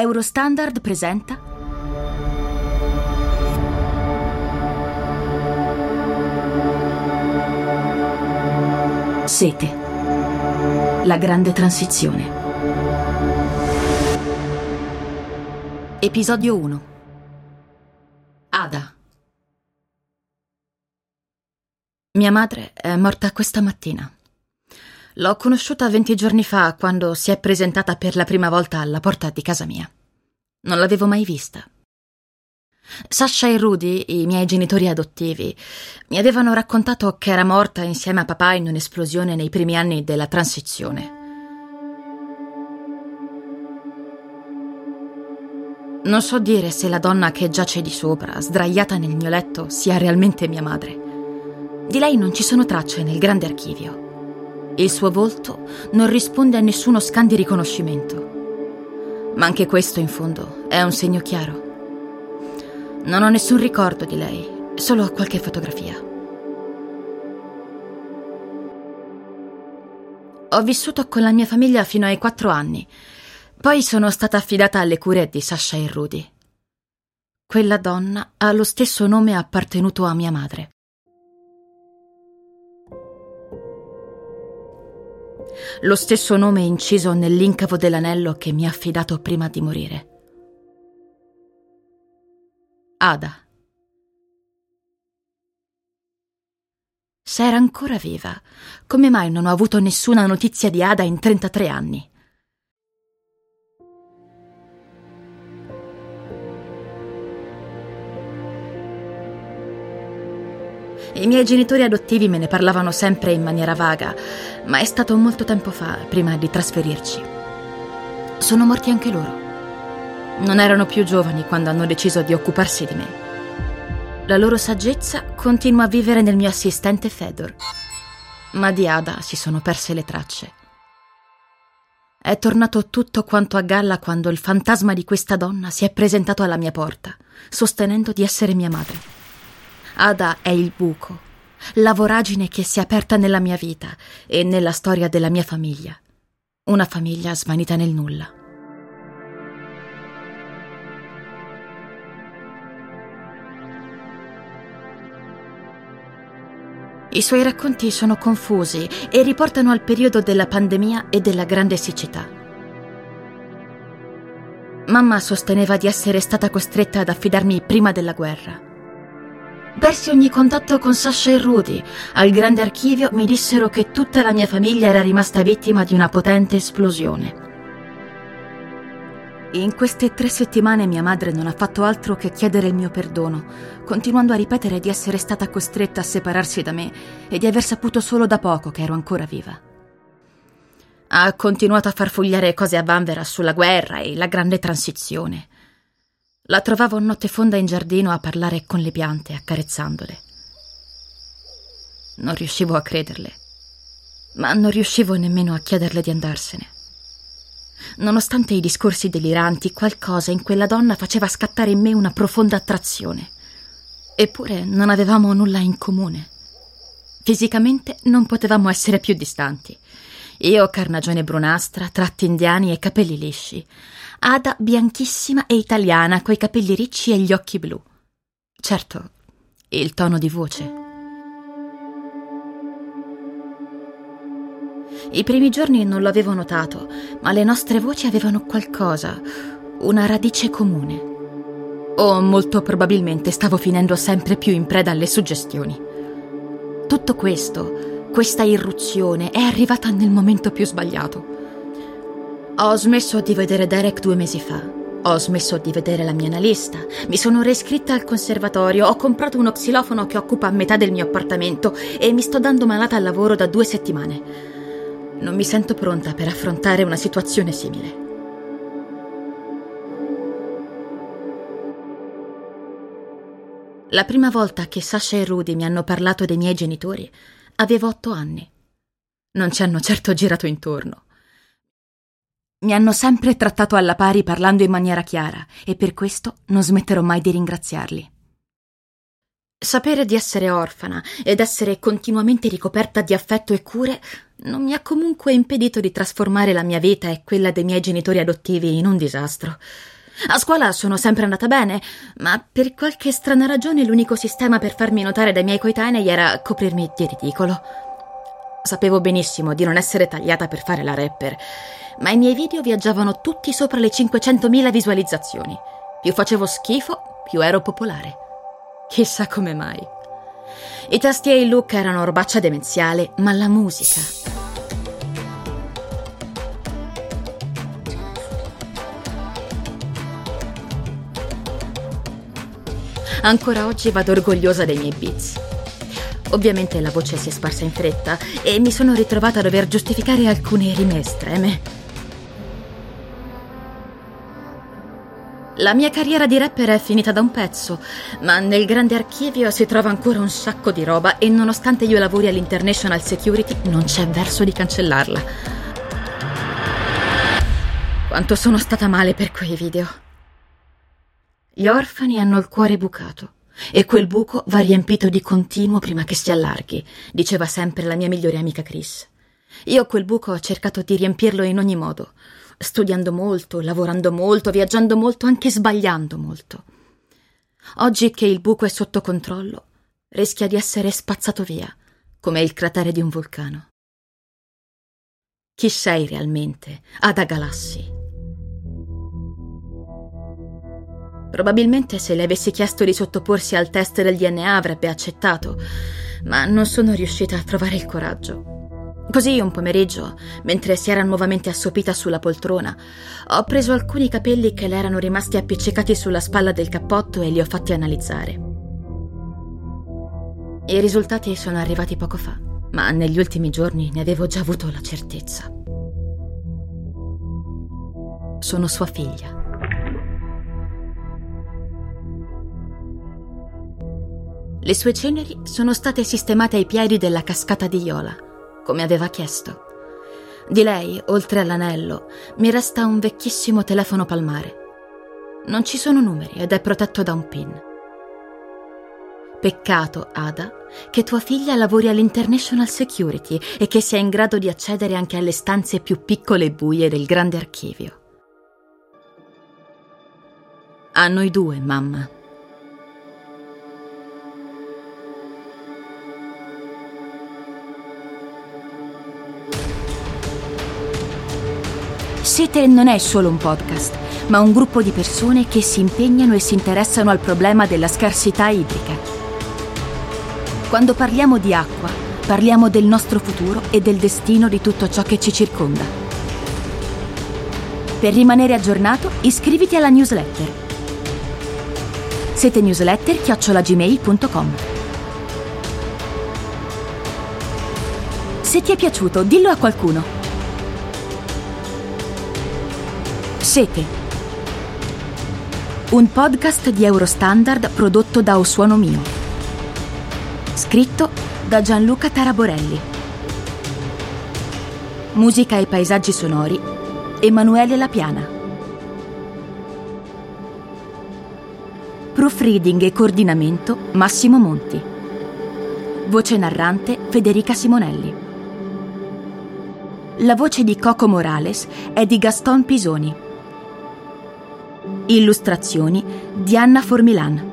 Eurostandard presenta Sete. La grande transizione. Episodio 1. Ada. Mia madre è morta questa mattina. L'ho conosciuta venti giorni fa quando si è presentata per la prima volta alla porta di casa mia. Non l'avevo mai vista. Sasha e Rudy, i miei genitori adottivi, mi avevano raccontato che era morta insieme a papà in un'esplosione nei primi anni della transizione. Non so dire se la donna che giace di sopra, sdraiata nel mio letto, sia realmente mia madre. Di lei non ci sono tracce nel grande archivio. Il suo volto non risponde a nessuno scan di riconoscimento. Ma anche questo, in fondo, è un segno chiaro. Non ho nessun ricordo di lei, solo qualche fotografia. Ho vissuto con la mia famiglia fino ai quattro anni. Poi sono stata affidata alle cure di Sasha e Rudy. Quella donna ha lo stesso nome appartenuto a mia madre. Lo stesso nome inciso nell'incavo dell'anello che mi ha affidato prima di morire. Ada. Se era ancora viva, come mai non ho avuto nessuna notizia di Ada in 33 anni? I miei genitori adottivi me ne parlavano sempre in maniera vaga, ma è stato molto tempo fa, prima di trasferirci. Sono morti anche loro. Non erano più giovani quando hanno deciso di occuparsi di me. La loro saggezza continua a vivere nel mio assistente Fedor, ma di Ada si sono perse le tracce. È tornato tutto quanto a galla quando il fantasma di questa donna si è presentato alla mia porta, sostenendo di essere mia madre. Ada è il buco, la voragine che si è aperta nella mia vita e nella storia della mia famiglia. Una famiglia svanita nel nulla. I suoi racconti sono confusi e riportano al periodo della pandemia e della grande siccità. Mamma sosteneva di essere stata costretta ad affidarmi prima della guerra. Persi ogni contatto con Sasha e Rudy. Al grande archivio mi dissero che tutta la mia famiglia era rimasta vittima di una potente esplosione. In queste tre settimane mia madre non ha fatto altro che chiedere il mio perdono, continuando a ripetere di essere stata costretta a separarsi da me e di aver saputo solo da poco che ero ancora viva. Ha continuato a far fogliare cose a vanvera sulla guerra e la grande transizione. La trovavo notte fonda in giardino a parlare con le piante, accarezzandole. Non riuscivo a crederle, ma non riuscivo nemmeno a chiederle di andarsene. Nonostante i discorsi deliranti, qualcosa in quella donna faceva scattare in me una profonda attrazione. Eppure non avevamo nulla in comune. Fisicamente non potevamo essere più distanti. Io carnagione brunastra, tratti indiani e capelli lisci. Ada bianchissima e italiana, coi capelli ricci e gli occhi blu. Certo, il tono di voce. I primi giorni non lo avevo notato, ma le nostre voci avevano qualcosa, una radice comune. O molto probabilmente stavo finendo sempre più in preda alle suggestioni. Tutto questo, questa irruzione, è arrivata nel momento più sbagliato. Ho smesso di vedere Derek due mesi fa. Ho smesso di vedere la mia analista. Mi sono reiscritta al conservatorio. Ho comprato uno xilofono che occupa metà del mio appartamento e mi sto dando malata al lavoro da due settimane. Non mi sento pronta per affrontare una situazione simile. La prima volta che Sasha e Rudy mi hanno parlato dei miei genitori, avevo otto anni. Non ci hanno certo girato intorno. Mi hanno sempre trattato alla pari parlando in maniera chiara e per questo non smetterò mai di ringraziarli. Sapere di essere orfana ed essere continuamente ricoperta di affetto e cure non mi ha comunque impedito di trasformare la mia vita e quella dei miei genitori adottivi in un disastro. A scuola sono sempre andata bene, ma per qualche strana ragione l'unico sistema per farmi notare dai miei coetanei era coprirmi di ridicolo. Sapevo benissimo di non essere tagliata per fare la rapper, ma i miei video viaggiavano tutti sopra le 500.000 visualizzazioni. Più facevo schifo, più ero popolare. Chissà come mai. I tasti e il look erano robaccia demenziale, ma la musica. Ancora oggi vado orgogliosa dei miei beats. Ovviamente la voce si è sparsa in fretta e mi sono ritrovata a dover giustificare alcune rime estreme. La mia carriera di rapper è finita da un pezzo, ma nel grande archivio si trova ancora un sacco di roba e nonostante io lavori all'International Security non c'è verso di cancellarla. Quanto sono stata male per quei video. Gli orfani hanno il cuore bucato e quel buco va riempito di continuo prima che si allarghi, diceva sempre la mia migliore amica Chris. Io quel buco ho cercato di riempirlo in ogni modo studiando molto, lavorando molto, viaggiando molto, anche sbagliando molto. Oggi che il buco è sotto controllo, rischia di essere spazzato via, come il cratere di un vulcano. Chi sei realmente, Ada Galassi? Probabilmente se le avessi chiesto di sottoporsi al test del DNA avrebbe accettato, ma non sono riuscita a trovare il coraggio. Così un pomeriggio, mentre si era nuovamente assopita sulla poltrona, ho preso alcuni capelli che le erano rimasti appiccicati sulla spalla del cappotto e li ho fatti analizzare. I risultati sono arrivati poco fa, ma negli ultimi giorni ne avevo già avuto la certezza. Sono sua figlia. Le sue ceneri sono state sistemate ai piedi della cascata di Iola come aveva chiesto. Di lei, oltre all'anello, mi resta un vecchissimo telefono palmare. Non ci sono numeri ed è protetto da un PIN. Peccato, Ada, che tua figlia lavori all'International Security e che sia in grado di accedere anche alle stanze più piccole e buie del grande archivio. A noi due, mamma. Sete non è solo un podcast, ma un gruppo di persone che si impegnano e si interessano al problema della scarsità idrica. Quando parliamo di acqua, parliamo del nostro futuro e del destino di tutto ciò che ci circonda. Per rimanere aggiornato, iscriviti alla newsletter. Sete newsletter chiocciolagmail.com Se ti è piaciuto, dillo a qualcuno. Sete. Un podcast di Eurostandard prodotto da O Suono Mio. Scritto da Gianluca Taraborelli. Musica e paesaggi sonori Emanuele Lapiana. Proofreading e coordinamento Massimo Monti. Voce narrante Federica Simonelli. La voce di Coco Morales è di Gaston Pisoni. Illustrazioni di Anna Formilan.